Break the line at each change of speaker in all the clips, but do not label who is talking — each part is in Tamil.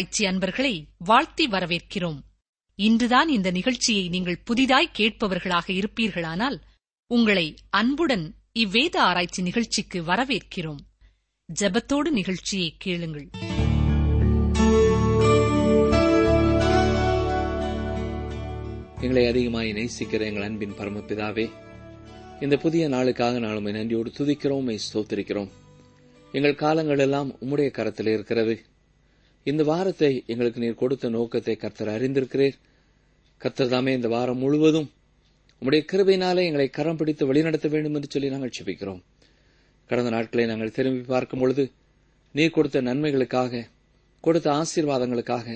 ஆராய்ச்சி அன்பர்களை வாழ்த்தி வரவேற்கிறோம். இன்றுதான் இந்த நிகழ்ச்சியை நீங்கள் புதிதாய் கேட்பவர்களாக இருப்பீர்களானால் உங்களை அன்புடன் இவ்வேத ஆராய்ச்சி நிகழ்ச்சிக்கு வரவேற்கிறோம். ஜபத்தோடு நிகழ்ச்சியை கேளுங்கள்.
எங்களை அதிகமாய் நேசிக்கிற எங்கள் அன்பின் பரமபிதாவே இந்த புதிய நாளுக்காக நாளும் நன்றியோடு துதிக்கிறோம் ஸ்தோத்திருக்கிறோம். எங்கள் காலங்கள் எல்லாம் உம்முடைய கரத்தில் இருக்கிறது. இந்த வாரத்தை எங்களுக்கு நீர் கொடுத்த நோக்கத்தை கர்த்தர் அறிந்திருக்கிறீர். கர்த்தர் தாமே இந்த வாரம் முழுவதும் உம்முடைய கிருபையினாலே எங்களை கரம் பிடித்து வழிநடத்த வேண்டும் என்று சொல்லி நாங்கள் செபிக்கிறோம் கடந்த நாட்களை நாங்கள் திரும்பி பார்க்கும் பொழுது நீர் கொடுத்த நன்மைகளுக்காக கொடுத்த ஆசீர்வாதங்களுக்காக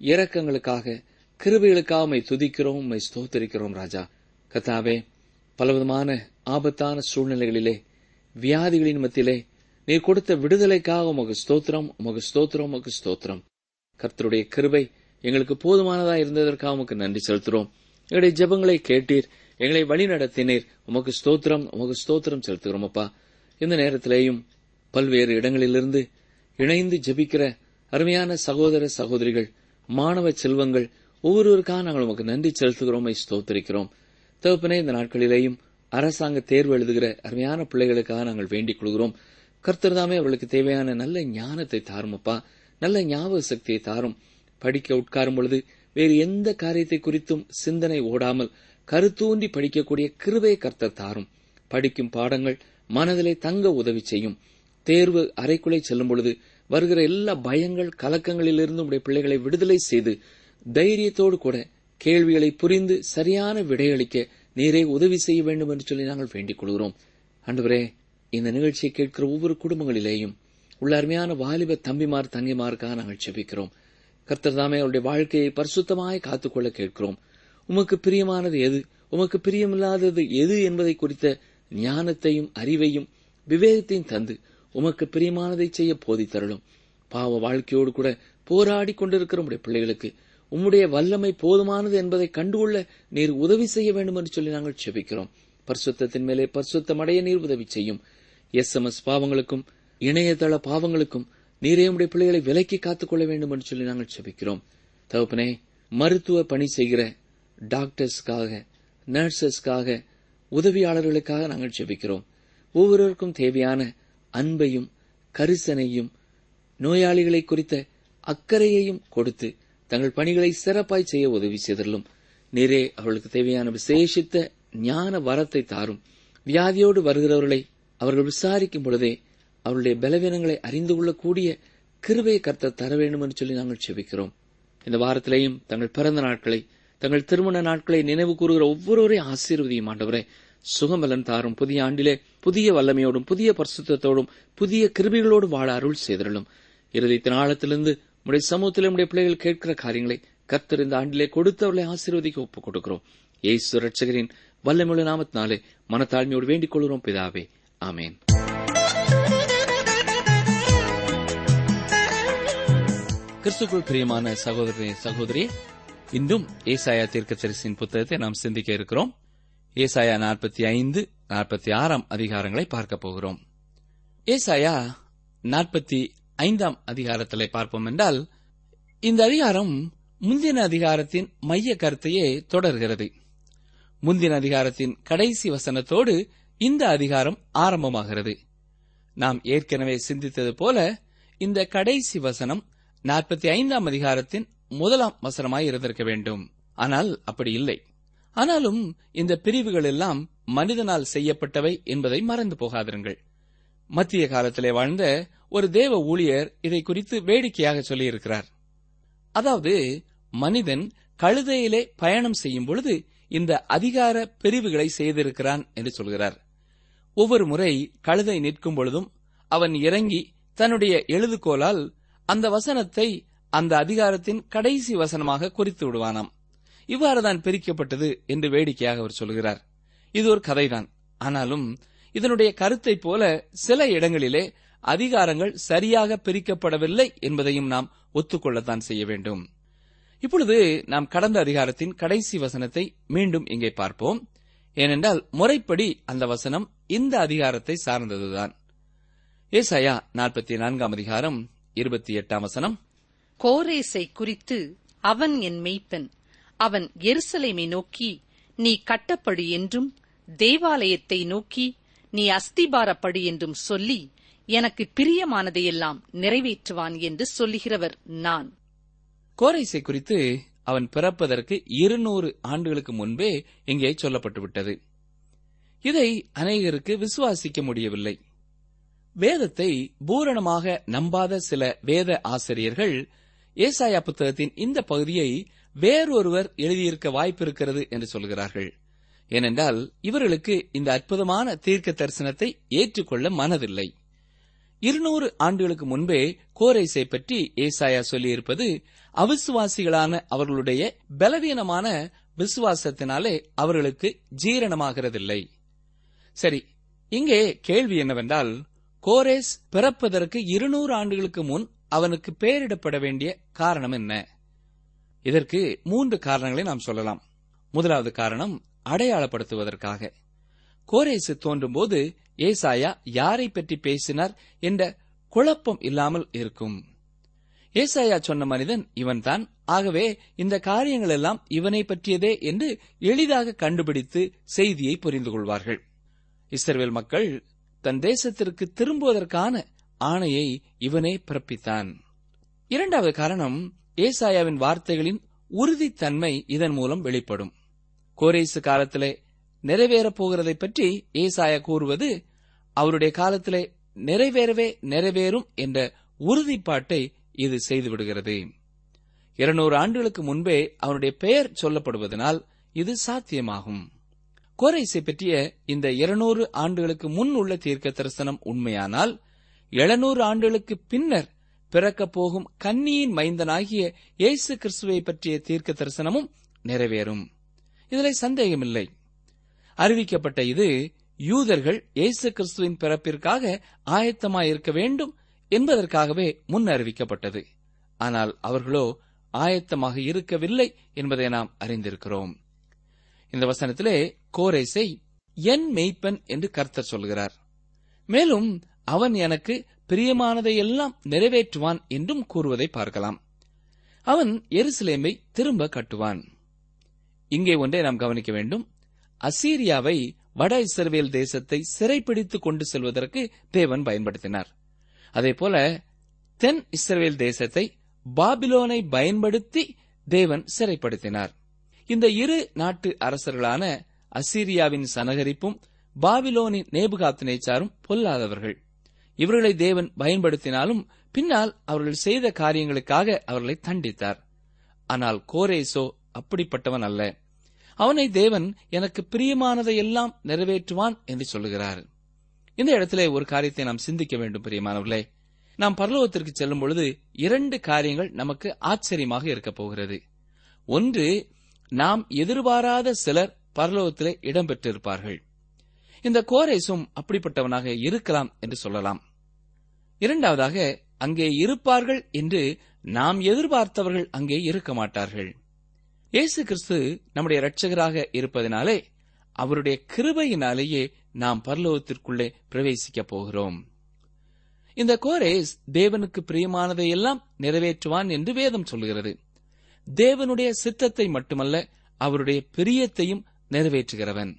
இரக்கங்களுக்காக கிருபைகளுக்காக உம்மை துதிக்கிறோம் உம்மை ஸ்தோத்தரிக்கிறோம் ராஜா. கத்தாவே பலவிதமான ஆபத்தான சூழ்நிலைகளிலே வியாதிகளின் மத்தியிலே நீர் கொடுத்த விடுதலைக்காக உமக்கு ஸ்தோத்திரம் உமக்கு ஸ்தோத்திரம் உமக்கு ஸ்தோத்திரம். கர்த்தருடைய கிருபை எங்களுக்கு போதுமானதா இருந்ததற்காக உமக்கு நன்றி செலுத்துகிறோம். எங்களுடைய ஜெபங்களை கேட்டீர் எங்களை வழி நடத்தினீர். உமக்கு ஸ்தோத்திரம் உமக்கு ஸ்தோத்திரம் செலுத்துகிறோம் அப்பா. இந்த நேரத்திலேயும் பல்வேறு இடங்களிலிருந்து இணைந்து ஜெபிக்கிற அருமையான சகோதர சகோதரிகள் மாணவ செல்வங்கள் ஒவ்வொருவருக்காக நாங்கள் உமக்கு நன்றி செலுத்துகிறோம் ஸ்தோத்தரிக்கிறோம் ஸ்தோத்திரிக்கிறோம். தகப்பனே இந்த நாட்களிலேயும் அரசாங்க தேர்வு எழுதுகிற அருமையான பிள்ளைகளுக்காக நாங்கள் வேண்டிக் கொள்கிறோம். கர்த்தர் தாமே அவர்களுக்கு தேவையான நல்ல ஞானத்தை தாருமப்பா. நல்ல ஞாபக சக்தியை தாரும். படிக்க உட்காரும் பொழுது வேறு எந்த காரியத்தை குறித்தும் சிந்தனை ஓடாமல் கருத்தூண்டி படிக்கக்கூடிய கிருபை கர்த்தர் தாரும். படிக்கும் பாடங்கள் மனதிலே தங்க உதவி செய்யும். தேர்வு அறைக்குள்ளே செல்லும் பொழுது வருகிற எல்லா பயங்கள் கலக்கங்களிலிருந்து உடைய பிள்ளைகளை விடுதலை செய்து தைரியத்தோடு கூட கேள்விகளை புரிந்து சரியான விடையளிக்க நீரே உதவி செய்ய வேண்டும் என்று சொல்லி நாங்கள் வேண்டிக் கொள்கிறோம். அன்றுவரே இந்த நிகழ்ச்சியை கேட்கிற ஒவ்வொரு குடும்பங்களிலேயும் உள்ள அருமையான வாலிப தம்பிமார் தங்கைமாருக்காக நாங்கள் செபிக்கிறோம். கர்த்தர் தாமே அவருடைய வாழ்க்கையை பரிசுத்தமாய் காத்துக்கொள்ள கேட்கிறோம். உமக்கு பிரியமானது எது? உமக்கு பிரியமில்லாதது எது என்பதை குறித்த ஞானத்தையும் அறிவையும் விவேகத்தையும் தந்து உமக்கு பிரியமானதை செய்ய போதி தரலும். பாவ வாழ்க்கையோடு கூட போராடி கொண்டிருக்கிற உடைய பிள்ளைகளுக்கு உம்முடைய வல்லமை போதுமானது என்பதை கண்டுகொள்ள நீர் உதவி செய்ய வேண்டும் என்று சொல்லி நாங்கள் செபிக்கிறோம். பரிசுத்தத்தின் மேலே பரிசுத்தம் அடைய நீர் உதவி செய்யும். எஸ் எம் எஸ் பாவங்களுக்கும் இணையதள பாவங்களுக்கும் நீரே உடைய பிள்ளைகளை விலக்கி காத்துக்கொள்ள வேண்டும் என்று சொல்லி நாங்கள் செபிக்கிறோம். தகப்பனே மருத்துவ பணி செய்கிற டாக்டர்ஸ்க்காக நர்சஸ்க்காக உதவியாளர்களுக்காக நாங்கள் செபிக்கிறோம். ஒவ்வொருவருக்கும் தேவையான அன்பையும் கரிசனையும் நோயாளிகளை குறித்த அக்கறையையும் கொடுத்து தங்கள் பணிகளை சிறப்பாய் செய்ய உதவி செய்தலும் நீரே அவர்களுக்கு தேவையான விசேஷித்த ஞான வரத்தை தாரும். வியாதியோடு வருகிறவர்களை அவர்கள் விசாரிக்கும் பொழுதே அவருடைய பலவீனங்களை அறிந்து கொள்ளக்கூடிய கிருபையை கர்த்தர் தர வேண்டும் என்று சொல்லி நாங்கள் செபிக்கிறோம். இந்த வாரத்திலேயும் தங்கள் பிறந்த நாட்களை தங்கள் திருமண நாட்களை நினைவு கூறுகிற ஒவ்வொருவரையும் ஆசீர்வதியும் ஆண்டவரே. சுகமலன் தாரும். புதிய ஆண்டிலே புதிய வல்லமையோடும் புதிய பரிசுத்தோடும் புதிய கிருபிகளோடும் வாழ அருள் செய்திருளும் இருதயத்தின் ஆழத்திலிருந்து உடைய சமூகத்தில் உடைய பிள்ளைகள் கேட்கிற காரியங்களை கர்த்தர் இந்த ஆண்டிலே கொடுத்தவர்களை ஆசீர்வதிக்க ஒப்புக் கொடுக்கிறோம் ஏசு ரட்சகரின் வல்லமுள்ள நாமத்தினாலே மனத்தாழ்மையோடு வேண்டிக் கொள்கிறோம் பிதாவே. ஆமேன். கிறிஸ்துக்குள் பிரியமான சகோதரி சகோதரி இன்றும் ஏசாயா தீர்க்கதரிசியின் புத்தகத்தை நாம் சிந்திக்க இருக்கிறோம். ஏசாயா நாற்பத்தி ஐந்து நாற்பத்தி ஆறாம் அதிகாரங்களை பார்க்க போகிறோம். ஏசாயா நாற்பத்தி ஐந்தாம் அதிகாரத்திலே பார்ப்போம் என்றால் இந்த அதிகாரம் முந்தின அதிகாரத்தின் மைய கருத்தையே தொடர்கிறது. முந்தின அதிகாரத்தின் கடைசி வசனத்தோடு இந்த அதிகாரம் ஆரம்பமாகிறது. நாம் ஏற்கனவே சிந்தித்தது போல இந்த கடைசி வசனம் நாற்பத்தி ஐந்தாம் அதிகாரத்தின் முதலாம் வசனமாய் இருந்திருக்க வேண்டும். ஆனால் அப்படி இல்லை. ஆனாலும் இந்த பிரிவுகள் எல்லாம் மனிதனால் செய்யப்பட்டவை என்பதை மறந்து போகாதிருங்கள். மத்திய காலத்திலே வாழ்ந்த ஒரு தேவ ஊழியர் இதை குறித்து வேடிக்கையாக சொல்லியிருக்கிறார். அதாவது மனிதன் கழுதையிலே பயணம் செய்யும் பொழுது இந்த அதிகார பிரிவுகளை செய்திருக்கிறான் என்று சொல்கிறார். ஒவ்வொரு முறை கழுதை நிற்கும் பொழுதும் அவன் இறங்கி தன்னுடைய எழுதுகோலால் அந்த வசனத்தை அந்த அதிகாரத்தின் கடைசி வசனமாக குறித்து விடுவானாம். இவ்வாறுதான் பிரிக்கப்பட்டது என்று வேடிக்கையாக அவர் சொல்கிறார். இது ஒரு கதைதான். ஆனாலும் இதனுடைய கருத்தைப் போல சில இடங்களிலே அதிகாரங்கள் சரியாக பிரிக்கப்படவில்லை என்பதையும் நாம் ஒத்துக்கொள்ளத்தான் செய்ய வேண்டும். இப்பொழுது நாம் கடந்த அதிகாரத்தின் கடைசி வசனத்தை மீண்டும் இங்கே பார்ப்போம். ஏனென்றால் முறைப்படி அந்த வசனம் இந்த அதிகாரத்தை சார்ந்ததுதான். ஏசாயா நாற்பத்தி நான்காம் அதிகாரம் இருபத்தி எட்டாம் வசனம்.
கோரேசை குறித்து அவன் என் மெய்ப்பன் அவன் எருசலேமை நோக்கி நீ கட்டப்படு என்றும் தேவாலயத்தை நோக்கி நீ அஸ்திபாரப்படு என்றும் சொல்லி எனக்கு பிரியமானதையெல்லாம் நிறைவேற்றுவான் என்று சொல்லுகிறவர் நான்.
கோரைசை குறித்து அவன் பிறப்பதற்கு இருநூறு ஆண்டுகளுக்கு முன்பே இங்கே சொல்லப்பட்டுவிட்டது. இதை அநேகருக்கு விசுவாசிக்க முடியவில்லை. வேதத்தை பூரணமாக நம்பாத சில வேத ஆசிரியர்கள் ஏசாயா புத்தகத்தின் இந்த பகுதியை வேறொருவர் எழுதியிருக்க வாய்ப்பிருக்கிறது என்று சொல்கிறார்கள். ஏனென்றால் இவர்களுக்கு இந்த அற்புதமான தீர்க்க தரிசனத்தை ஏற்றுக்கொள்ள மனதில்லை. இருநூறு ஆண்டுகளுக்கு முன்பே கோரைசை பற்றி ஏசாயா சொல்லியிருப்பது அவிசுவாசிகளான அவர்களுடைய பலவீனமான விசுவாசத்தினாலே அவர்களுக்கு ஜீரணமாகிறதில்லை. சரி இங்கே கேள்வி என்னவென்றால் கோரேஸ் பிறப்பதற்கு இருநூறு ஆண்டுகளுக்கு முன் அவனுக்கு பெயரிடப்பட வேண்டிய காரணம் என்ன? இதற்கு மூன்று காரணங்களை நாம் சொல்லலாம். முதலாவது காரணம் அடையாளப்படுத்துவதற்காக. கோரேசு தோன்றும்போது ஏசாயா யாரை பற்றி பேசினார் என்ற குழப்பம் இல்லாமல் இருக்கும். ஏசாயா சொன்ன மனிதன் இவன்தான். ஆகவே இந்த காரியங்கள் எல்லாம் இவனை பற்றியதே என்று எளிதாக கண்டுபிடித்து செய்தியை புரிந்து கொள்வார்கள். இஸ்ரேல் மக்கள் தன் தேசத்திற்கு திரும்புவதற்கான ஆணையை இவனே பிறப்பித்தான். இரண்டாவது காரணம் ஏசாயாவின் வார்த்தைகளின் உறுதித்தன்மை இதன் மூலம் வெளிப்படும். கோரேசு காலத்திலே நிறைவேறப் போகிறதை பற்றி ஏசாயா கூறுவது அவருடைய காலத்திலே நிறைவேறவே நிறைவேறும் என்ற உறுதிப்பாட்டை இது செய்துவிடுகிறது. இருநூறு ஆண்டுகளுக்கு முன்பே அவருடைய பெயர் சொல்லப்படுவதனால் இது சாத்தியமாகும். கோரைசை பற்றிய இந்த இருநூறு ஆண்டுகளுக்கு முன் உள்ள தீர்க்க தரிசனம் உண்மையானால் எழுநூறு ஆண்டுகளுக்கு பின்னர் பிறக்கப் போகும் கன்னியின் மைந்தனாகிய இயேசு கிறிஸ்துவை பற்றிய தீர்க்க தரிசனமும் நிறைவேறும். இதில் சந்தேகமில்லை. அறிவிக்கப்பட்ட இது யூதர்கள் இயேசு கிறிஸ்துவின் பிறப்பிற்காக ஆயத்தமாயிருக்க வேண்டும் என்பதற்காகவே முன் அறிவிக்கப்பட்டது. ஆனால் அவர்களோ ஆயத்தமாக இருக்கவில்லை என்பதை நாம் அறிந்திருக்கிறோம். இந்த வசனத்திலே கோரேசை என் மெய்ப்பன் என்று கர்த்தர் சொல்கிறார். மேலும் அவன் எனக்கு பிரியமானதையெல்லாம் நிறைவேற்றுவான் என்றும் கூறுவதை பார்க்கலாம். அவன் எருசலேமை திரும்ப கட்டுவான். இங்கே ஒன்றை நாம் கவனிக்க வேண்டும். அசீரியாவை வட இஸ்ரவேல் தேசத்தை சிறைப்பிடித்துக் கொண்டு செல்வதற்கு தேவன் பயன்படுத்தினார். அதேபோல தென் இஸ்ரவேல் தேசத்தை பாபிலோனை பயன்படுத்தி தேவன் சிறைப்படுத்தினார். இந்த இரு நாட்டு அரசர்களான அசீரியாவின் சனகரிப்பும் பாபிலோனின் நேபுகாத்து நேச்சாரும் பொல்லாதவர்கள். இவர்களை தேவன் பயன்படுத்தினாலும் பின்னால் அவர்கள் செய்த காரியங்களுக்காக அவர்களை தண்டித்தார். ஆனால் கோரேசோ அப்படிப்பட்டவன் அல்ல. அவனை தேவன் எனக்கு பிரியமானதையெல்லாம் நிறைவேற்றுவான் என்று சொல்லுகிறார். இந்த இடத்திலே ஒரு காரியத்தை நாம் சிந்திக்க வேண்டும் பிரியமானவர்களே. நாம் பரலோகத்திற்கு செல்லும் பொழுது இரண்டு காரியங்கள் நமக்கு ஆச்சரியமாக இருக்கப் போகிறது. ஒன்று நாம் எதிர்பாராத சிலர் பரலோகத்திலே இடம்பெற்றிருப்பார்கள். இந்த கோரேசும் அப்படிப்பட்டவனாக இருக்கலாம் என்று சொல்லலாம். இரண்டாவதாக அங்கே இருப்பார்கள் என்று நாம் எதிர்பார்த்தவர்கள் அங்கே இருக்க மாட்டார்கள். இயேசு கிறிஸ்து நம்முடைய இரட்சகராக இருப்பதனாலே அவருடைய கிருபையினாலேயே நாம் பரலோகத்திற்குள்ளே பிரவேசிக்கப் போகிறோம். இந்த கோரேஸ் தேவனுக்கு பிரியமானதையெல்லாம் நிறைவேற்றுவான் என்று வேதம் சொல்கிறது. தேவனுடைய சித்தத்தை மட்டுமல்ல அவருடைய பிரியத்தையும் நிறைவேற்றுகிறவன்.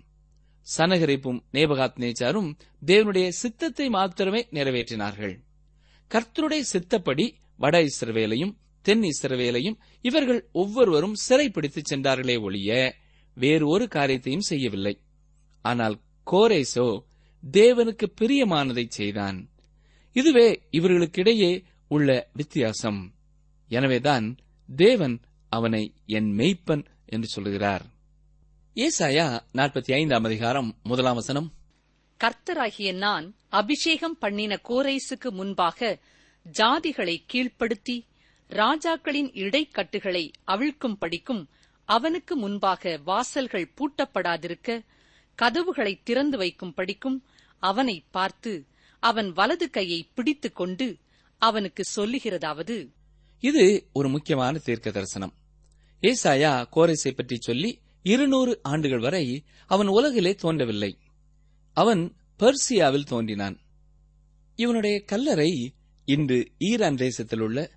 சனகரிப்பும் நேபகாத் நேச்சாரும் தேவனுடைய சித்தத்தை மாத்திரமே நிறைவேற்றினார்கள். கர்த்தருடைய சித்தப்படி வட இஸ்ரவேலையும் தென் இஸ்ரவேலையும் இவர்கள் ஒவ்வொருவரும் சிறைப்பிடித்து சென்றார்களே ஒழிய வேறு ஒரு காரியத்தையும் செய்யவில்லை. ஆனால் கோரேசோ தேவனுக்கு பிரியமானதை செய்தான். இதுவே இவர்களுக்கிடையே உள்ள வித்தியாசம். எனவேதான் தேவன் அவனை என் மெய்ப்பன் என்று சொல்லுகிறார் ஏசாயா நாற்பத்தி ஐந்தாம் அதிகாரம் முதலாம் வசனம்.
கர்த்தராகிய நான் அபிஷேகம் பண்ணின கோரைசுக்கு முன்பாக ஜாதிகளை கீழ்ப்படுத்தி ராஜாக்களின் இடைக்கட்டுகளை அவிழ்க்கும் படிக்கும் அவனுக்கு முன்பாக வாசல்கள் பூட்டப்படாதிருக்க கதவுகளை திறந்து வைக்கும் படிக்கும் அவனை பார்த்து அவன் வலது கையை பிடித்துக் கொண்டு அவனுக்கு சொல்லுகிறதாவது.
இது ஒரு முக்கியமான தீர்க்க தரிசனம். ஏசாயா கோரேசை பற்றி சொல்லி இருநூறு ஆண்டுகள் வரை அவன் உலகிலே தோன்றவில்லை. அவன் பெர்சியாவில் தோன்றினான். இவனுடைய கல்லறை இன்று ஈரான் தேசத்தில் உள்ள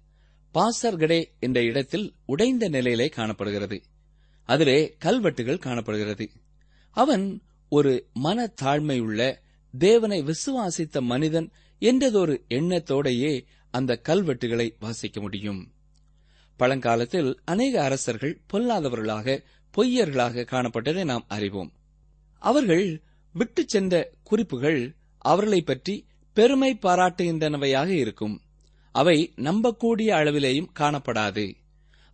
பாசர்கடே என்ற இடத்தில் உடைந்த நிலையிலே காணப்படுகிறது. அதிலே கல்வெட்டுகள் காணப்படுகிறது. அவன் ஒரு மன தாழ்மையுள்ள தேவனை விசுவாசித்த மனிதன் என்றதொரு எண்ணத்தோடையே அந்த கல்வெட்டுகளை வாசிக்க முடியும். பழங்காலத்தில் அநேக அரசர்கள் பொல்லாதவர்களாக பொய்யர்களாக காணப்பட்டதை நாம் அறிவோம். அவர்கள் விட்டுச் சென்ற குறிப்புகள் அவர்களைப் பற்றி பெருமை பாராட்டுகின்றனவையாக இருக்கும். அவை நம்பக்கூடிய அளவிலேயும் காணப்படாது.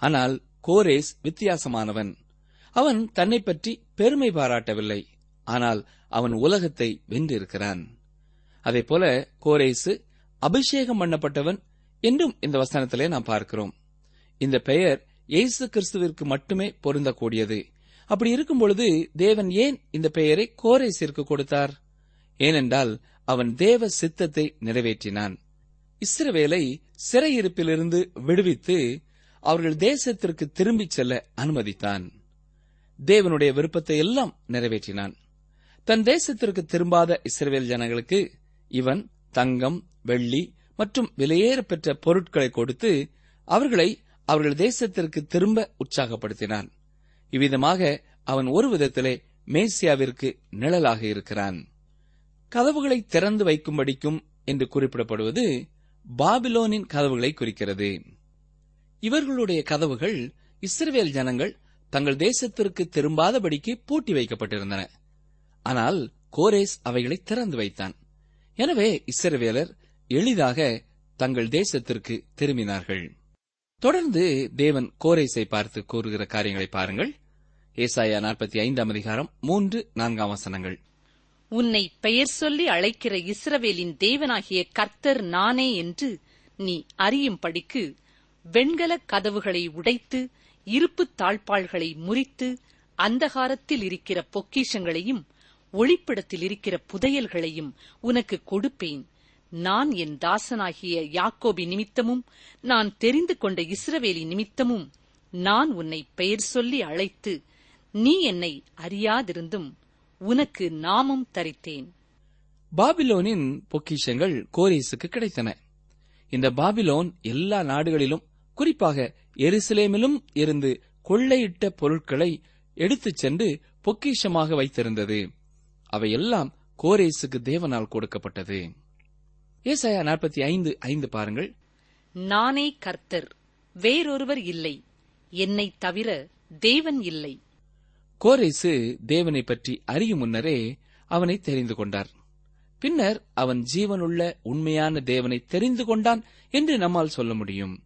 ஆனால் கோரேஸ் வித்தியாசமானவன். அவன் தன்னை பற்றி பெருமை பாராட்டவில்லை. ஆனால் அவன் உலகத்தை வென்றிருக்கிறான். அதேபோல கோரேசு அபிஷேகம் பண்ணப்பட்டவன் என்றும் இந்த வசனத்திலே நாம் பார்க்கிறோம். இந்த பெயர் இயேசு கிறிஸ்துவிற்கு மட்டுமே பொருந்தக்கூடியது. அப்படி இருக்கும் பொழுது தேவன் ஏன் இந்த பெயரை கோரேசிற்கு கொடுத்தார்? ஏனென்றால் அவன் தேவ சித்தத்தை நிறைவேற்றினான். இஸ்ரவேலை சிறையிருப்பிலிருந்து விடுவித்து அவர்கள் தேசத்திற்கு திரும்பிச் செல்ல அனுமதித்தான். தேவனுடைய விருப்பத்தை எல்லாம் நிறைவேற்றினான். தன் தேசத்திற்கு திரும்பாத இஸ்ரவேல் ஜனங்களுக்கு இவன் தங்கம் வெள்ளி மற்றும் விலையேற பெற்ற பொருட்களை கொடுத்து அவர்களை அவர்கள் தேசத்திற்கு திரும்ப உற்சாகப்படுத்தினான். இவ்விதமாக அவன் ஒரு விதத்திலே மேசியாவிற்கு நிழலாக இருக்கிறான். கதவுகளை திறந்து வைக்கும்படிக்கும் என்று குறிப்பிடப்படுவது பாபிலோனின் கதவுகளை குறிக்கிறது. இவர்களுடைய கதவுகள் இஸ்ரவேல் ஜனங்கள் தங்கள் தேசத்திற்கு திரும்பாதபடிக்கு பூட்டி வைக்கப்பட்டிருந்தன. ஆனால் கோரேஸ் அவைகளை திறந்து வைத்தான். எனவே இஸ்ரவேலர் எளிதாக தங்கள் தேசத்திற்கு திரும்பினார்கள். தொடர்ந்து தேவன் கோரேசை பார்த்து கூறுகிற காரியங்களை பாருங்கள். ஏசாயா நாற்பத்தி ஐந்தாம் அதிகாரம் மூன்று நான்காம் வசனங்கள்.
உன்னை பெயர் சொல்லி அழைக்கிற இஸ்ரவேலின் தேவனாகிய கர்த்தர் நானே என்று நீ அறியும்படிக்கு வெண்கலக் கதவுகளை உடைத்து இருப்புத் தாழ்பாள்களை முறித்து அந்தகாரத்தில் இருக்கிற பொக்கிஷங்களையும் ஒளிப்பிடத்தில் இருக்கிற புதையல்களையும் உனக்கு கொடுப்பேன். நான் என் தாசனாகிய யாக்கோபி நிமித்தமும் நான் தெரிந்து கொண்ட இஸ்ரவேலி நிமித்தமும் நான் உன்னை பெயர் சொல்லி அழைத்து நீ என்னை அறியாதிருந்தும் உனக்கு நாமம் தரித்தேன்.
பாபிலோனின் பொக்கிஷங்கள் கோரேசுக்கு கிடைத்தன. இந்த பாபிலோன் எல்லா நாடுகளிலும் குறிப்பாக எருசலேமிலும் இருந்து கொள்ளையிட்ட பொருட்களை எடுத்துச் சென்று பொக்கிஷமாக வைத்திருந்தது. அவையெல்லாம் கோரேசுக்கு தேவனால் கொடுக்கப்பட்டது. ஏசாயா நாற்பத்தி ஐந்து ஐந்து பாருங்கள்.
நானே கர்த்தர் வேறொருவர் இல்லை. என்னைத் தவிர தேவன் இல்லை.
கோரேசு தேவனை பற்றி அறியும் முன்னரே அவனை தெரிந்து கொண்டார். பின்னர் அவன் ஜீவனுள்ள உண்மையான தேவனை தெரிந்து கொண்டான் என்று நம்மால் சொல்ல முடியும்.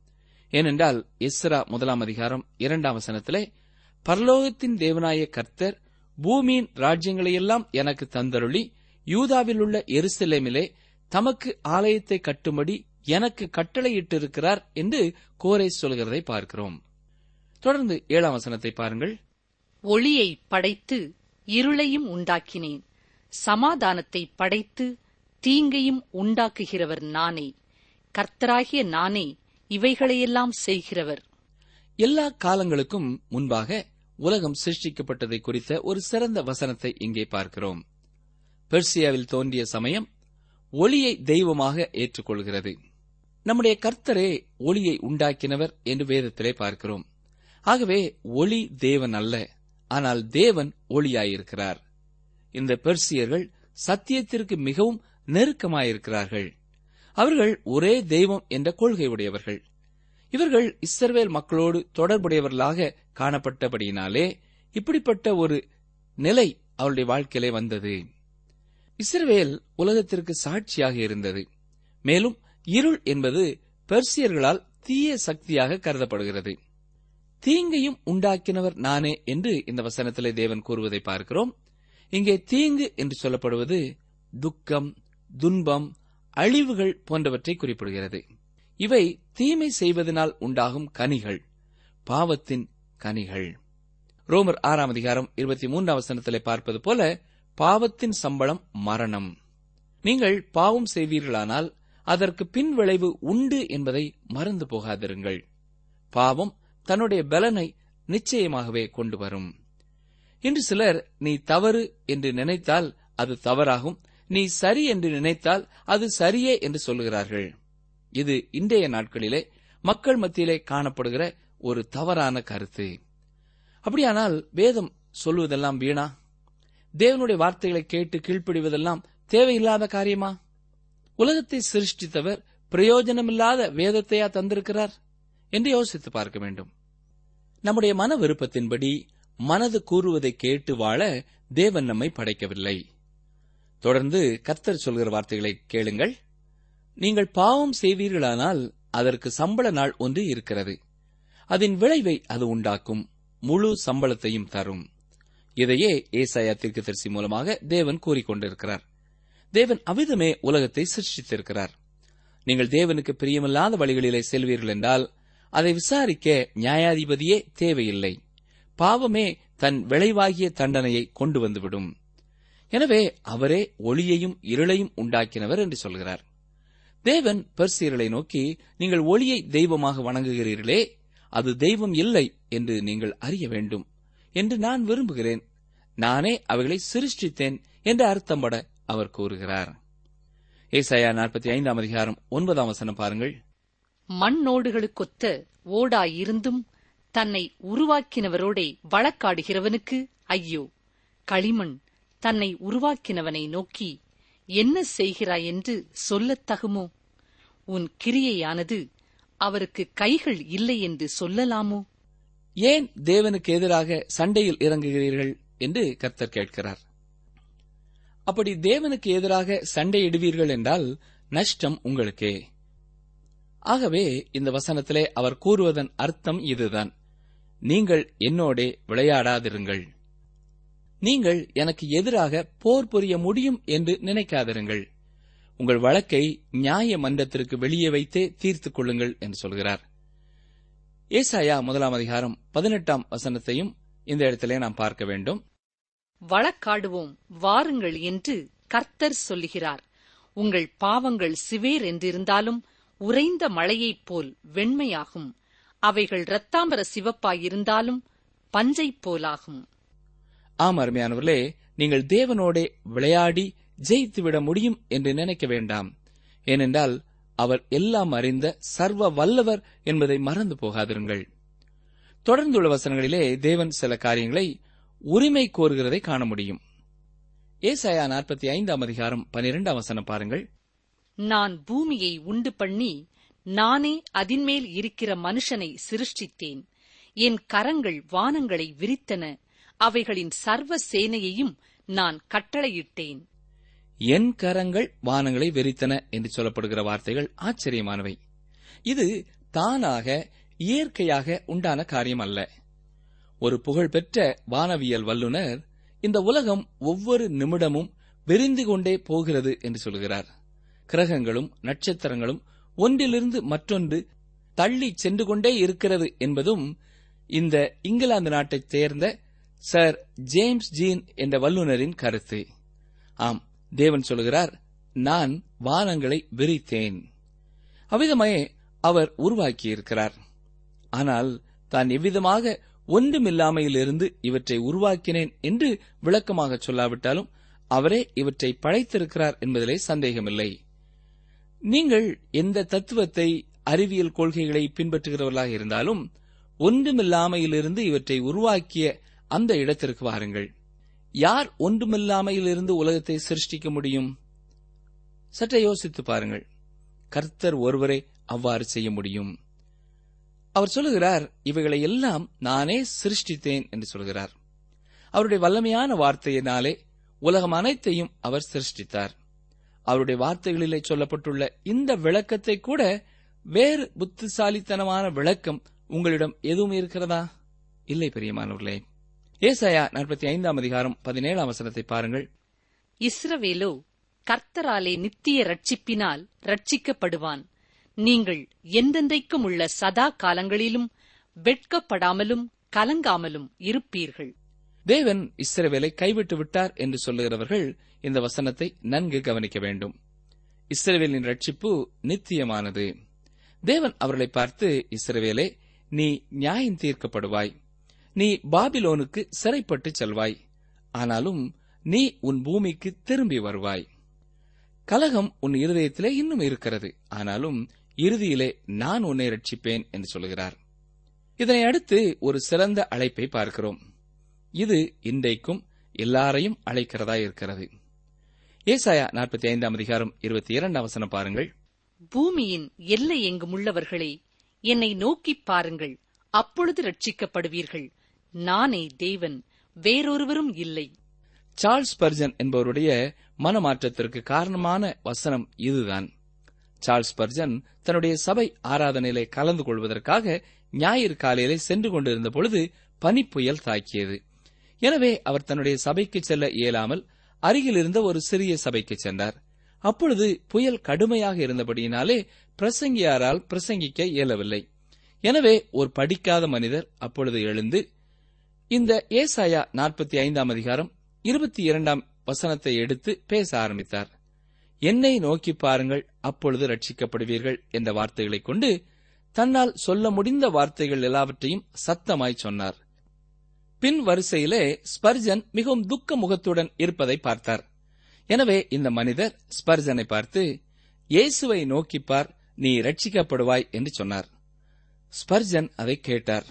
ஏனென்றால் எஸ்ரா முதலாம் அதிகாரம் இரண்டாம் வசனத்திலே பரலோகத்தின் தேவனாய கர்த்தர் பூமியின் ராஜ்யங்களையெல்லாம் எனக்கு தந்தருளி யூதாவில் உள்ள எருசலேமிலே தமக்கு ஆலயத்தை கட்டும்படி எனக்கு கட்டளையிட்டிருக்கிறார் என்று கோரேஸ் சொல்கிறதை பார்க்கிறோம். தொடர்ந்து ஏழாம் வசனத்தை பாருங்கள்.
ஒளியை படைத்து இருளையும் உண்டாக்கினேன். சமாதானத்தை படைத்து தீங்கையும் உண்டாக்குகிறவர் நானே. கர்த்தராகிய நானே இவைகளையெல்லாம் செய்கிறவர்.
எல்லா காலங்களுக்கும் முன்பாக உலகம் சிருஷ்டிக்கப்பட்டதை குறித்த ஒரு சிறந்த வசனத்தை இங்கே பார்க்கிறோம். பெர்சியாவில் தோன்றிய சமயம் ஒளியை தெய்வமாக ஏற்றுக்கொள்கிறது. நம்முடைய கர்த்தரே ஒளியை உண்டாக்கினவர் என்று வேதத்திலே பார்க்கிறோம். ஆகவே ஒளி தேவன் அல்ல. ஆனால் தேவன் ஒளியாயிருக்கிறார். இந்த பெர்சியர்கள் சத்தியத்திற்கு மிகவும் நெருக்கமாயிருக்கிறார்கள். அவர்கள் ஒரே தெய்வம் என்ற கொள்கை உடையவர்கள் இவர்கள் இஸ்ரவேல் மக்களோடு தொடர்புடையவர்களாக காணப்பட்டபடியினாலே இப்படிப்பட்ட ஒரு நிலை அவருடைய வாழ்க்கையிலே வந்தது. இஸ்ரவேல் உலகத்திற்கு சாட்சியாக இருந்தது. மேலும் இருள் என்பது பெர்சியர்களால் தீய சக்தியாக கருதப்படுகிறது. தீங்கையும் உண்டாக்கினவர் நானே என்று இந்த வசனத்திலே தேவன் கூறுவதை பார்க்கிறோம். இங்கே தீங்கு என்று சொல்லப்படுவது துக்கம் துன்பம் அழிவுகள் போன்றவற்றை குறிப்பிடுகிறது. இவை தீமை செய்வதனால் உண்டாகும் கனிகள் பாவத்தின் கனிகள். ரோமர் ஆறாம் அதிகாரம் இருபத்தி மூன்றாம் வசனத்திலே பார்ப்பது போல பாவத்தின் சம்பளம் மரணம். நீங்கள் பாவம் செய்வீர்களானால் அதற்கு பின் விளைவு உண்டு என்பதை மறந்து போகாதிருங்கள். பாவம் தன்னுடைய பலனை நிச்சயமாகவே கொண்டு வரும். இன்று சிலர் நீ தவறு என்று நினைத்தால் அது தவறாகும். நீ சரி என்று நினைத்தால் அது சரியே என்று சொல்லுகிறார்கள். இது இன்றைய நாட்களிலே மக்கள் மத்தியிலே காணப்படுகிற ஒரு தவறான கருத்து. அப்படியானால் வேதம் சொல்லுவதெல்லாம் வீணா? தேவனுடைய வார்த்தைகளை கேட்டு கீழ்ப்படிவதெல்லாம் தேவையில்லாத காரியமா? உலகத்தை சிருஷ்டித்தவர் பிரயோஜனமில்லாத வேதத்தையா தந்திருக்கிறார்? என்று யோசித்து பார்க்க வேண்டும். நம்முடைய மன விருப்பத்தின்படி மனது கூறுவதை கேட்டு வாழ தேவன் நம்மை படைக்கவில்லை. தொடர்ந்து கர்த்தர் சொல்கிற வார்த்தைகளை கேளுங்கள். நீங்கள் பாவம் செய்வீர்களானால் அதற்கு சம்பள நாள் ஒன்று இருக்கிறது. அதன் விளைவை அது உண்டாக்கும். முழு சம்பளத்தையும் தரும். இதையே ஏசாயா தீர்க்கதரிசி மூலமாக தேவன் கூறிக்கொண்டிருக்கிறார். தேவன் அவ்விதமே உலகத்தை சிருஷ்டித்திருக்கிறார். நீங்கள் தேவனுக்கு பிரியமில்லாத வழிகளிலே செல்வீர்கள் என்றால் அதை விசாரிக்க நியாயாதிபதியே தேவையில்லை. பாவமே தன் விளைவாகிய தண்டனையை கொண்டு வந்துவிடும். எனவே அவரே ஒளியையும் இருளையும் உண்டாக்கினவர் என்று சொல்கிறார். தேவன் பெர்சீரலை நோக்கி நீங்கள் ஒளியை தெய்வமாக வணங்குகிறீர்களே அது தெய்வம் இல்லை என்று நீங்கள் அறிய வேண்டும் என்று நான் விரும்புகிறேன். நானே அவைகளை சிருஷ்டித்தேன் என்று அர்த்தம்பட அவர் கூறுகிறார். ஏசாயா நாற்பத்தி ஐந்தாம் அதிகாரம் ஒன்பதாம் வசனம் பாருங்கள்.
மண்ணோடுகளுக்கொத்த ஓடாயிருந்தும் தன்னை உருவாக்கினவரோடே வழக்காடுகிறவனுக்கு ஐயோ களிமண் தன்னை உருவாக்கினவனை நோக்கி என்ன செய்கிறாய் என்று சொல்லத் தகுமோ? உன் கிரியையானது அவருக்கு கைகள் இல்லை என்று சொல்லலாமோ?
ஏன் தேவனுக்கு எதிராக சண்டையில் இறங்குகிறீர்கள் என்று கர்த்தர் கேட்கிறார். அப்படி தேவனுக்கு எதிராக சண்டையிடுவீர்கள் என்றால் நஷ்டம் உங்களுக்கே. ஆகவே இந்த வசனத்திலே அவர் கூறுவதன் அர்த்தம் இதுதான். நீங்கள் என்னோடே விளையாடாதிருங்கள். நீங்கள் எனக்கு எதிராக போர் புரிய முடியும் என்று நினைக்காதிருங்கள். உங்கள் வழக்கை நியாய மன்றத்திற்கு வெளியே வைத்தே தீர்த்துக் கொள்ளுங்கள் என்று சொல்கிறார். ஏசாயா முதலாம் அதிகாரம் பதினெட்டாம் வசனத்தையும் இந்த இடத்திலே நாம் பார்க்க வேண்டும்.
வழக்காடுவோம் வாருங்கள் என்று கர்த்தர் சொல்லுகிறார். உங்கள் பாவங்கள் சிவேர் என்றிருந்தாலும் உறைந்த மழையைப் போல் வெண்மையாகும். அவைகள் இரத்தாம்பர சிவப்பாயிருந்தாலும் பஞ்சைப் போலாகும்.
ஆம் அருமையானவர்களே நீங்கள் தேவனோடே விளையாடி ஜெயித்துவிட முடியும் என்று நினைக்க வேண்டாம். ஏனென்றால் அவர் எல்லாம் அறிந்த சர்வ வல்லவர் என்பதை மறந்து போகாதிருங்கள். தொடர்ந்துள்ள வசனங்களிலே தேவன் சில காரியங்களை உரிமை கோருகிறதை காண முடியும். ஏசாயா நாற்பத்தி ஐந்தாம் அதிகாரம் பனிரெண்டாம் வசனம் பாருங்கள்.
நான் பூமியை உண்டு பண்ணி நானே அதின்மேல் இருக்கிற மனுஷனை சிருஷ்டித்தேன். என் கரங்கள் வானங்களை விரித்தன. அவைகளின் சர்வ சேனையையும் நான் கட்டளையிட்டேன்.
என் கரங்கள் வானங்களை வெறித்தன என்று சொல்லப்படுகிற வார்த்தைகள் ஆச்சரியமானவை. இது தானாக இயற்கையாக உண்டான காரியம் அல்ல. ஒரு புகழ்பெற்ற வானவியல் வல்லுனர் இந்த உலகம் ஒவ்வொரு நிமிடமும் விரிந்து கொண்டே போகிறது என்று சொல்கிறார். கிரகங்களும் நட்சத்திரங்களும் ஒன்றிலிருந்து மற்றொன்று தள்ளி சென்று கொண்டே இருக்கிறது என்பதும் இந்த இங்கிலாந்து நாட்டைச் சேர்ந்த சர் ஜேம்ஸ் ஜீன் என்ற வல்லுனரின் கருத்து. ஆம் தேவன் சொல்கிறார் நான் வானங்களை விரித்தேன். அவ்விதமே அவர் உருவாக்கியிருக்கிறார். ஆனால் தான் எவ்விதமாக ஒன்றுமில்லாமையிலிருந்து இவற்றை உருவாக்கினேன் என்று விளக்கமாக சொல்லாவிட்டாலும் அவரே இவற்றை படைத்திருக்கிறார் என்பதிலே சந்தேகமில்லை. நீங்கள் எந்த தத்துவத்தை அறிவியல் கொள்கைகளை பின்பற்றுகிறவர்களாக இருந்தாலும் ஒன்றுமில்லாமையிலிருந்து இவற்றை உருவாக்கிய அந்த இடத்திற்கு வாருங்கள். யார் ஒன்றுமில்லாமையிலிருந்து உலகத்தை சிருஷ்டிக்க முடியும்? சற்றை யோசித்து பாருங்கள். கர்த்தர் ஒருவரே அவ்வாறு செய்ய முடியும். அவர் சொல்லுகிறார் இவைகளை எல்லாம் நானே சிருஷ்டித்தேன் என்று சொல்கிறார். அவருடைய வல்லமையான வார்த்தையினாலே உலகம் அனைத்தையும் அவர் சிருஷ்டித்தார். அவருடைய வார்த்தைகளிலே சொல்லப்பட்டுள்ள இந்த விளக்கத்தை கூட வேறு புத்திசாலித்தனமான விளக்கம் உங்களிடம் எதுவும் இருக்கிறதா? இல்லை பெரியமானவர்களே ஏசாயா நாற்பத்தி ஐந்தாம் அதிகாரம் பதினேழாம் வசனத்தை பாருங்கள்.
இஸ்ரவேலோ கர்த்தராலே நித்திய ரட்சிப்பினால் ரட்சிக்கப்படுவான் நீங்கள் எந்தெந்தைக்கும் உள்ள சதா காலங்களிலும் வெட்கப்படாமலும் கலங்காமலும் இருப்பீர்கள்.
தேவன் இஸ்ரவேலை கைவிட்டு விட்டார் என்று சொல்லுகிறவர்கள் இந்த வசனத்தை நன்கு கவனிக்க வேண்டும். இஸ்ரவேலின் ரட்சிப்பு நித்தியமானது. தேவன் அவர்களை பார்த்து இஸ்ரவேலே நீ நியாயம் தீர்க்கப்படுவாய். நீ பாபிலோனுக்கு சிறைப்பட்டு செல்வாய். ஆனாலும் நீ உன் பூமிக்கு திரும்பி வருவாய். கலகம் உன் இருதயத்திலே இன்னும் இருக்கிறது. ஆனாலும் இறுதியிலே நான் உன்னை ரட்சிப்பேன் என்று சொல்கிறார். இதனை அடுத்து ஒரு சிறந்த அழைப்பை பார்க்கிறோம். இது இன்றைக்கும் எல்லாரையும் அழைக்கிறதா இருக்கிறது ஏசாயா நாற்பத்தி ஐந்தாம் அதிகாரம் இருபத்தி இரண்டாம் வசனம் பாருங்கள்.
பூமியின் எல்லை எங்கும் உள்ளவர்களே என்னை நோக்கிப் பாருங்கள் அப்பொழுது ரட்சிக்கப்படுவீர்கள் நானே தேவன் வேறொருவரும் இல்லை.
சார்ல்ஸ் பர்ஜன் என்பவருடைய மனமாற்றத்திற்கு காரணமான வசனம் இதுதான். சார்ல்ஸ் பர்ஜன் தன்னுடைய சபை ஆராதனையிலே கலந்து கொள்வதற்காக ஞாயிறு காலையிலே சென்று கொண்டிருந்த பொழுது பனிப்புயல் தாக்கியது. எனவே அவர் தன்னுடைய சபைக்கு செல்ல இயலாமல் அருகில் இருந்த ஒரு சிறிய சபைக்கு சென்றார். அப்பொழுது புயல் கடுமையாக இருந்தபடியினாலே பிரசங்கியாரால் பிரசங்கிக்க இயலவில்லை. எனவே ஒரு படிக்காத மனிதர் அப்பொழுது எழுந்து இந்த ஏசாயா நாற்பத்தி ஐந்தாம் அதிகாரம் இருபத்தி இரண்டாம் வசனத்தை எடுத்து பேச ஆரம்பித்தார். என்னை நோக்கி பாருங்கள் அப்பொழுது ரட்சிக்கப்படுவீர்கள் என்ற வார்த்தைகளைக் கொண்டு தன்னால் சொல்ல முடிந்த வார்த்தைகள் எல்லாவற்றையும் சத்தமாய் சொன்னார். பின் வரிசையிலே ஸ்பர்ஜன் மிகவும் துக்க முகத்துடன் இருப்பதை பார்த்தார். எனவே இந்த மனிதர் ஸ்பர்ஜனை பார்த்து இயேசுவை நோக்கிப்பார் நீ ரட்சிக்கப்படுவாய் என்று சொன்னார். ஸ்பர்ஜன் அதை கேட்டார்.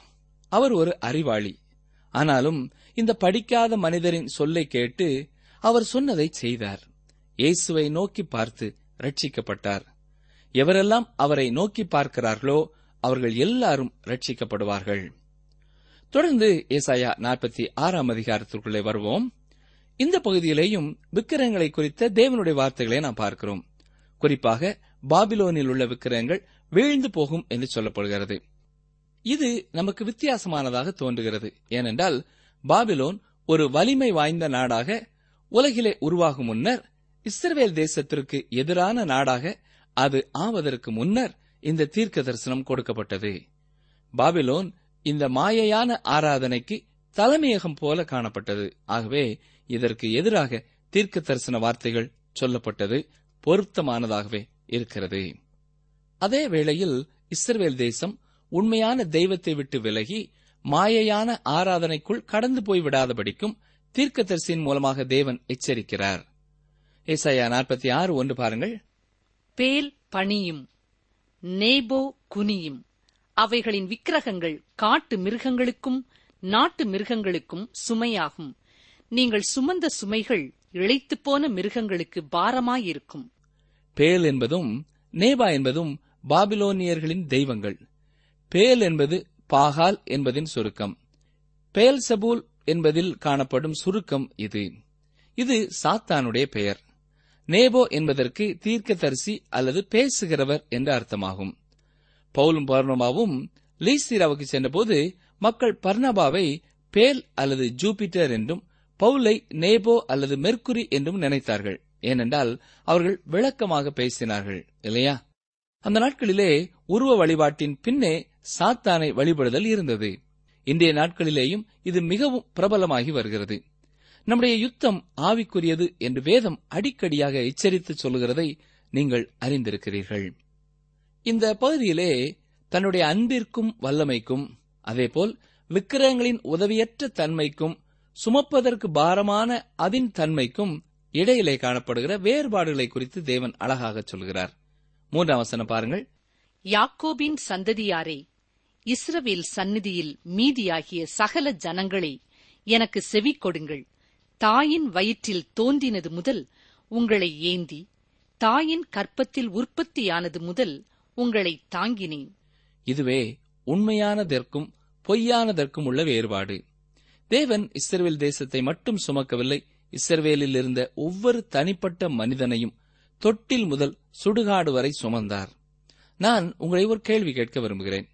அவர் ஒரு அறிவாளி. ஆனாலும் இந்த படிக்காத மனிதரின் சொல்லை கேட்டு அவர் சொன்னதை செய்தார். இயேசுவை நோக்கி பார்த்து ரட்சிக்கப்பட்டார் எவரெல்லாம் அவரை நோக்கி பார்க்கிறார்களோ அவர்கள் எல்லாரும் ரட்சிக்கப்படுவார்கள் தொடர்ந்து ஏசாயா நாற்பத்தி ஆறாம் அதிகாரத்திற்குள்ளே வருவோம். இந்த பகுதியிலேயும் விக்கிரகங்களை குறித்த தேவனுடைய வார்த்தைகளை நாம் பார்க்கிறோம். குறிப்பாக பாபிலோனில் உள்ள விக்கிரகங்கள் வீழ்ந்து போகும் என்று சொல்லப்படுகிறது. இது நமக்கு வித்தியாசமானதாக தோன்றுகிறது. ஏனென்றால் பாபிலோன் ஒரு வலிமை வாய்ந்த நாடாக உலகிலே உருவாகும் முன்னர் இஸ்ரேல் தேசத்திற்கு எதிரான நாடாக அது ஆவதற்கு முன்னர் இந்த தீர்க்க தரிசனம் கொடுக்கப்பட்டது. பாபிலோன் இந்த மாயையான ஆராதனைக்கு தலைமையகம் போல காணப்பட்டது. ஆகவே இதற்கு எதிராக தீர்க்க தரிசன வார்த்தைகள் சொல்லப்பட்டது பொருத்தமானதாகவே இருக்கிறது. அதே வேளையில் இஸ்ரவேல் தேசம் உண்மையான தெய்வத்தை விட்டு விலகி மாயையான ஆராதனைக்குள் கடந்து போய் விடாதபடிக்கும் தீர்க்கதரிசியின் மூலமாக தேவன் எச்சரிக்கிறார். ஏசாயா நாற்பத்தி ஆறு ஒன்று பாருங்கள்.
பேல் பணியும் நேபோ குனியும். அவைகளின் விக்கிரகங்கள் காட்டு மிருகங்களுக்கும் நாட்டு மிருகங்களுக்கும் சுமையாகும். நீங்கள் சுமந்த சுமைகள் இழைத்துப் போன மிருகங்களுக்கு பாரமாயிருக்கும்.
பேல் என்பதும் நேபா என்பதும் பாபிலோனியர்களின் தெய்வங்கள். பேல் என்பது பாகால் என்பதின் சுருக்கம். பேல் சபூல் என்பதில் காணப்படும் சுருக்கம் இது. இது சாத்தானுடைய பெயர். நேபோ என்பதற்கு தீர்க்கதரிசி அல்லது பேசுகிறவர் என்ற அர்த்தமாகும். பவுலும் பர்ணபாவும் லீஸ்திராவுக்கு சென்றபோது மக்கள் பர்ணபாவை பேல் அல்லது ஜூபிட்டர் என்றும் பவுலை நேபோ அல்லது மெர்க்குரி என்றும் நினைத்தார்கள். ஏனென்றால் அவர்கள் விளக்கமாக பேசினார்கள் இல்லையா? அந்த நாட்களிலே உருவ வழிபாட்டின் பின்னே சாத்தானை வழிபடுதல் இருந்தது. இன்றைய நாட்களிலேயும் இது மிகவும் பிரபலமாகி வருகிறது. நம்முடைய யுத்தம் ஆவிக்குரியது என்று வேதம் அடிக்கடியாக எச்சரித்து சொல்லுகிறதை நீங்கள் அறிந்திருக்கிறீர்கள். இந்த பகுதியிலே தன்னுடைய அன்பிற்கும் வல்லமைக்கும் அதேபோல் விக்கிரகங்களின் உதவியற்ற தன்மைக்கும் சுமப்பதற்கு பாரமான அதன் தன்மைக்கும் இடையிலே காணப்படுகிற வேறுபாடுகளை குறித்து தேவன் அழகாக சொல்கிறார். மூன்றாம் வசனம் பாருங்கள்.
யாக்கோபின் சந்ததியாரே இஸ்ரவேல் சந்நிதியில் மீதியாகிய சகல ஜனங்களே எனக்கு செவி கொடுங்கள். தாயின் வயிற்றில் தோன்றினது முதல் உங்களை ஏந்தி தாயின் கற்பத்தில் உற்பத்தியானது முதல் உங்களை தாங்கினேன்.
இதுவே உண்மையானதற்கும் பொய்யானதற்கும் உள்ள வேறுபாடு. தேவன் இஸ்ரவேல் தேசத்தை மட்டும் சுமக்கவில்லை. இஸ்ரவேலில் இருந்த ஒவ்வொரு தனிப்பட்ட மனிதனையும் தொட்டில் முதல் சுடுகாடு வரை சுமந்தார். நான் உங்களை ஒரு கேள்வி கேட்க விரும்புகிறேன்.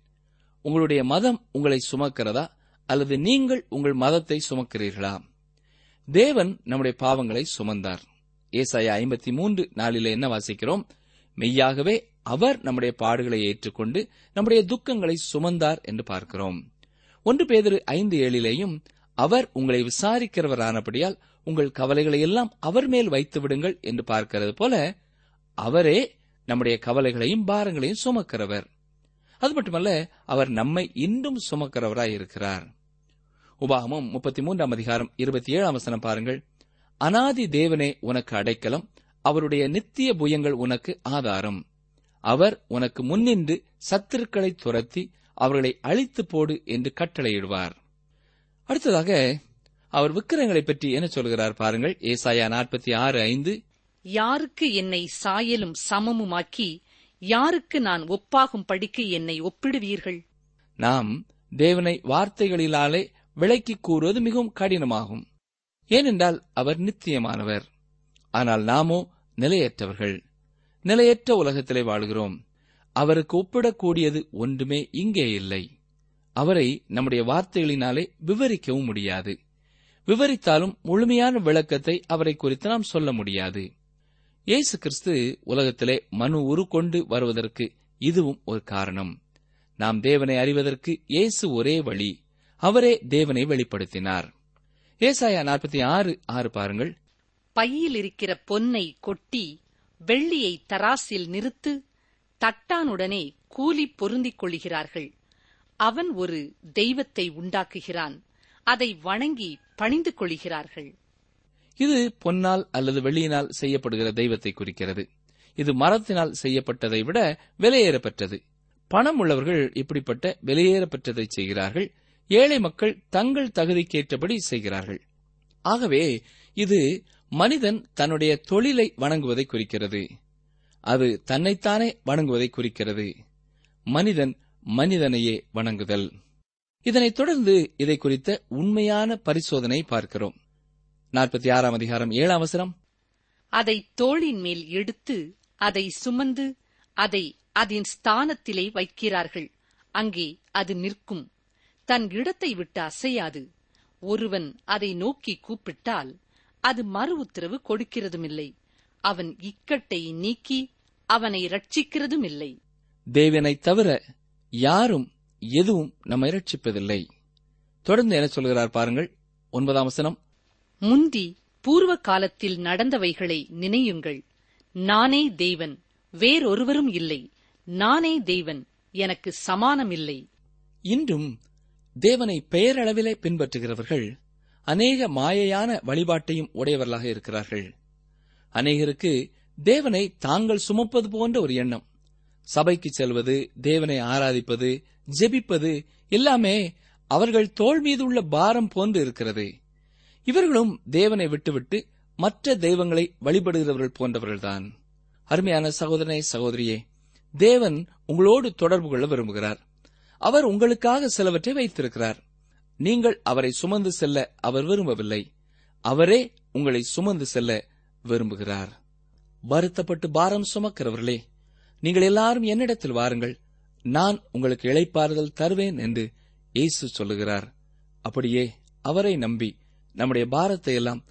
உங்களுடைய மதம் உங்களை சுமக்கிறதா? அல்லது நீங்கள் உங்கள் மதத்தை சுமக்கிறீர்களா? தேவன் நம்முடைய பாவங்களை சுமந்தார். ஏசாய ஐம்பத்தி மூன்று நாளிலே என்ன வாசிக்கிறோம்? மெய்யாகவே அவர் நம்முடைய பாடுகளை ஏற்றுக்கொண்டு நம்முடைய துக்கங்களை சுமந்தார் என்று பார்க்கிறோம். ஒன்று பேதிரு ஐந்து ஏழிலேயும் அவர் உங்களை விசாரிக்கிறவரானபடியால் உங்கள் கவலைகளை எல்லாம் அவர் மேல் வைத்து விடுங்கள் என்று பார்க்கிறது போல அவரே நம்முடைய கவலைகளையும் பாரங்களையும் சுமக்கிறவர். அது மட்டுமல்ல அவர் நம்மை இன்றும் சுமக்கிறவராய் இருக்கிறார். உபாகமும் முப்பத்தி மூன்றாம் அதிகாரம் இருபத்தி ஏழாம் வசனம் பாருங்கள். அனாதி தேவனே உனக்கு அடைக்கலம் அவருடைய நித்திய புயங்கள் உனக்கு ஆதாரம். அவர் உனக்கு முன்னின்று சத்துருக்களை துரத்தி அவர்களை அழித்து போடு என்று கட்டளையிடுவார். அடுத்ததாக அவர் விக்கிரங்களை பற்றி என்ன சொல்கிறார் பாருங்கள். ஏசாயா நாற்பத்தி ஆறு ஐந்து.
யாருக்கு என்னை சாயலும் சமமுமாக்கி யாருக்கு நான் ஒப்பாகும் படிக்கு என்னை ஒப்பிடுவீர்கள்?
நாம் தேவனை வார்த்தைகளிலாலே விளக்கிக் கூறுவது மிகவும் கடினமாகும். ஏனென்றால் அவர் நித்தியமானவர். ஆனால் நாமோ நிலையற்றவர்கள். நிலையற்ற உலகத்திலே வாழ்கிறோம். அவருக்கு ஒப்பிடக்கூடியது ஒன்றுமே இங்கே இல்லை. அவரை நம்முடைய வார்த்தைகளினாலே விவரிக்கவும் முடியாது. விவரித்தாலும் முழுமையான விளக்கத்தை அவரை குறித்து நாம் சொல்ல முடியாது. இயேசு கிறிஸ்து உலகத்திலே மனு உருக்கொண்டு வருவதற்கு இதுவும் ஒரு காரணம். நாம் தேவனை அறிவதற்கு இயேசு ஒரே வழி. அவரே தேவனை வெளிப்படுத்தினார். ஏசாயா நாற்பத்தி ஆறு ஆறு பாருங்கள்.
பையில் இருக்கிற பொன்னை கொட்டி வெள்ளியை தராசில் நிறுத்து தட்டானுடனே கூலி பொருந்திக் கொள்கிறார்கள் அவன் ஒரு தெய்வத்தை உண்டாக்குகிறான். அதை வணங்கி பணிந்து கொள்கிறார்கள்
இது பொன்னால் அல்லது வெள்ளியினால் செய்யப்படுகிற தெய்வத்தை குறிக்கிறது. இது மரத்தினால் செய்யப்பட்டதை விட விலையேறப்பெற்றது பணம் உள்ளவர்கள் இப்படிப்பட்ட விலையேறப்பெற்றதை செய்கிறார்கள். ஏழை மக்கள் தங்கள் தகுதிக்கேற்றபடி செய்கிறார்கள். ஆகவே இது மனிதன் தன்னுடைய தொழிலை வணங்குவதை குறிக்கிறது. அது தன்னைத்தானே வணங்குவதை குறிக்கிறது. மனிதன் மனிதனையே வணங்குதல். இதனைத் தொடர்ந்து இதை குறித்த உண்மையான பரிசோதனை பார்க்கிறோம். நாற்பத்தி ஆறாம் அதிகாரம் ஏழாம் அவசரம்
அதை தோளின் மேல் எடுத்து அதை சுமந்து அதை அதன் ஸ்தானத்திலே வைக்கிறார்கள். அங்கே அது நிற்கும். தன் இடத்தை விட்டு அசையாது. ஒருவன் அதை நோக்கி கூப்பிட்டால் அது மறு உத்தரவு கொடுக்கிறதுமில்லை. அவன் இக்கட்டை நீக்கி அவனை ரட்சிக்கிறதும் இல்லை
தேவனைத் தவிர யாரும் எதுவும் நம்மை ரட்சிப்பதில்லை தொடர்ந்து என்ன சொல்கிறார் பாருங்கள். ஒன்பதாம் வசனம்.
முந்தி பூர்வ காலத்தில் நடந்தவைகளை நினையுங்கள். நானே தேவன் வேறொருவரும் இல்லை. நானே தேவன் எனக்கு சமானமில்லை.
இன்றும் தேவனை பெயரளவிலே பின்பற்றுகிறவர்கள் அநேக மாயையான வழிபாட்டையும் உடையவர்களாக இருக்கிறார்கள். அநேகருக்கு தேவனை தாங்கள் சுமப்பது போன்ற ஒரு எண்ணம். சபைக்கு செல்வது தேவனை ஆராதிப்பது ஜெபிப்பது எல்லாமே அவர்கள் தோள் மீது உள்ள பாரம் போன்று இருக்கிறது. இவர்களும் தேவனை விட்டுவிட்டு மற்ற தெய்வங்களை வழிபடுகிறவர்கள் போன்றவர்கள்தான். அருமையான சகோதரனை சகோதரியே தேவன் உங்களோடு தொடர்பு கொள்ள விரும்புகிறார். அவர் உங்களுக்காக சிலவற்றை வைத்திருக்கிறார். நீங்கள் அவரை சுமந்து செல்ல அவர் விரும்பவில்லை. அவரே உங்களை சுமந்து செல்ல விரும்புகிறார். வருத்தப்பட்டு பாரம் சுமக்கிறவர்களே நீங்கள் எல்லாரும் என்னிடத்தில் வாருங்கள். நான் உங்களுக்கு இழைப்பாறுதல் தருவேன் என்று இயேசு சொல்லுகிறார். அப்படியே அவரை நம்பி நம்முடைய பாரத்தை எல்லாம்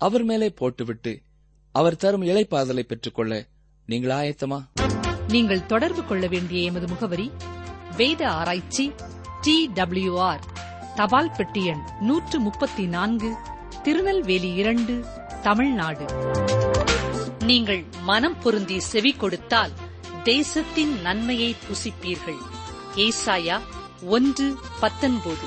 அவர் மேலே போட்டுவிட்டு அவர் தரும் இளைப்பாறுதலை பெற்றுக்கொள்ள நீங்கள் ஆயத்தமா?
நீங்கள் தொடர்பு கொள்ள வேண்டிய எமது முகவரி வேத ஆராய்ச்சி டி டபிள்யூ ஆர். தபால் பெட்டி எண் நூற்று முப்பத்தி நான்கு திருநெல்வேலி இரண்டு தமிழ்நாடு. நீங்கள் மனம் பொருந்தி செவி கொடுத்தால் தேசத்தின் நன்மையை புசிப்பீர்கள். ஏசாயா ஒன்று பத்தொன்பது.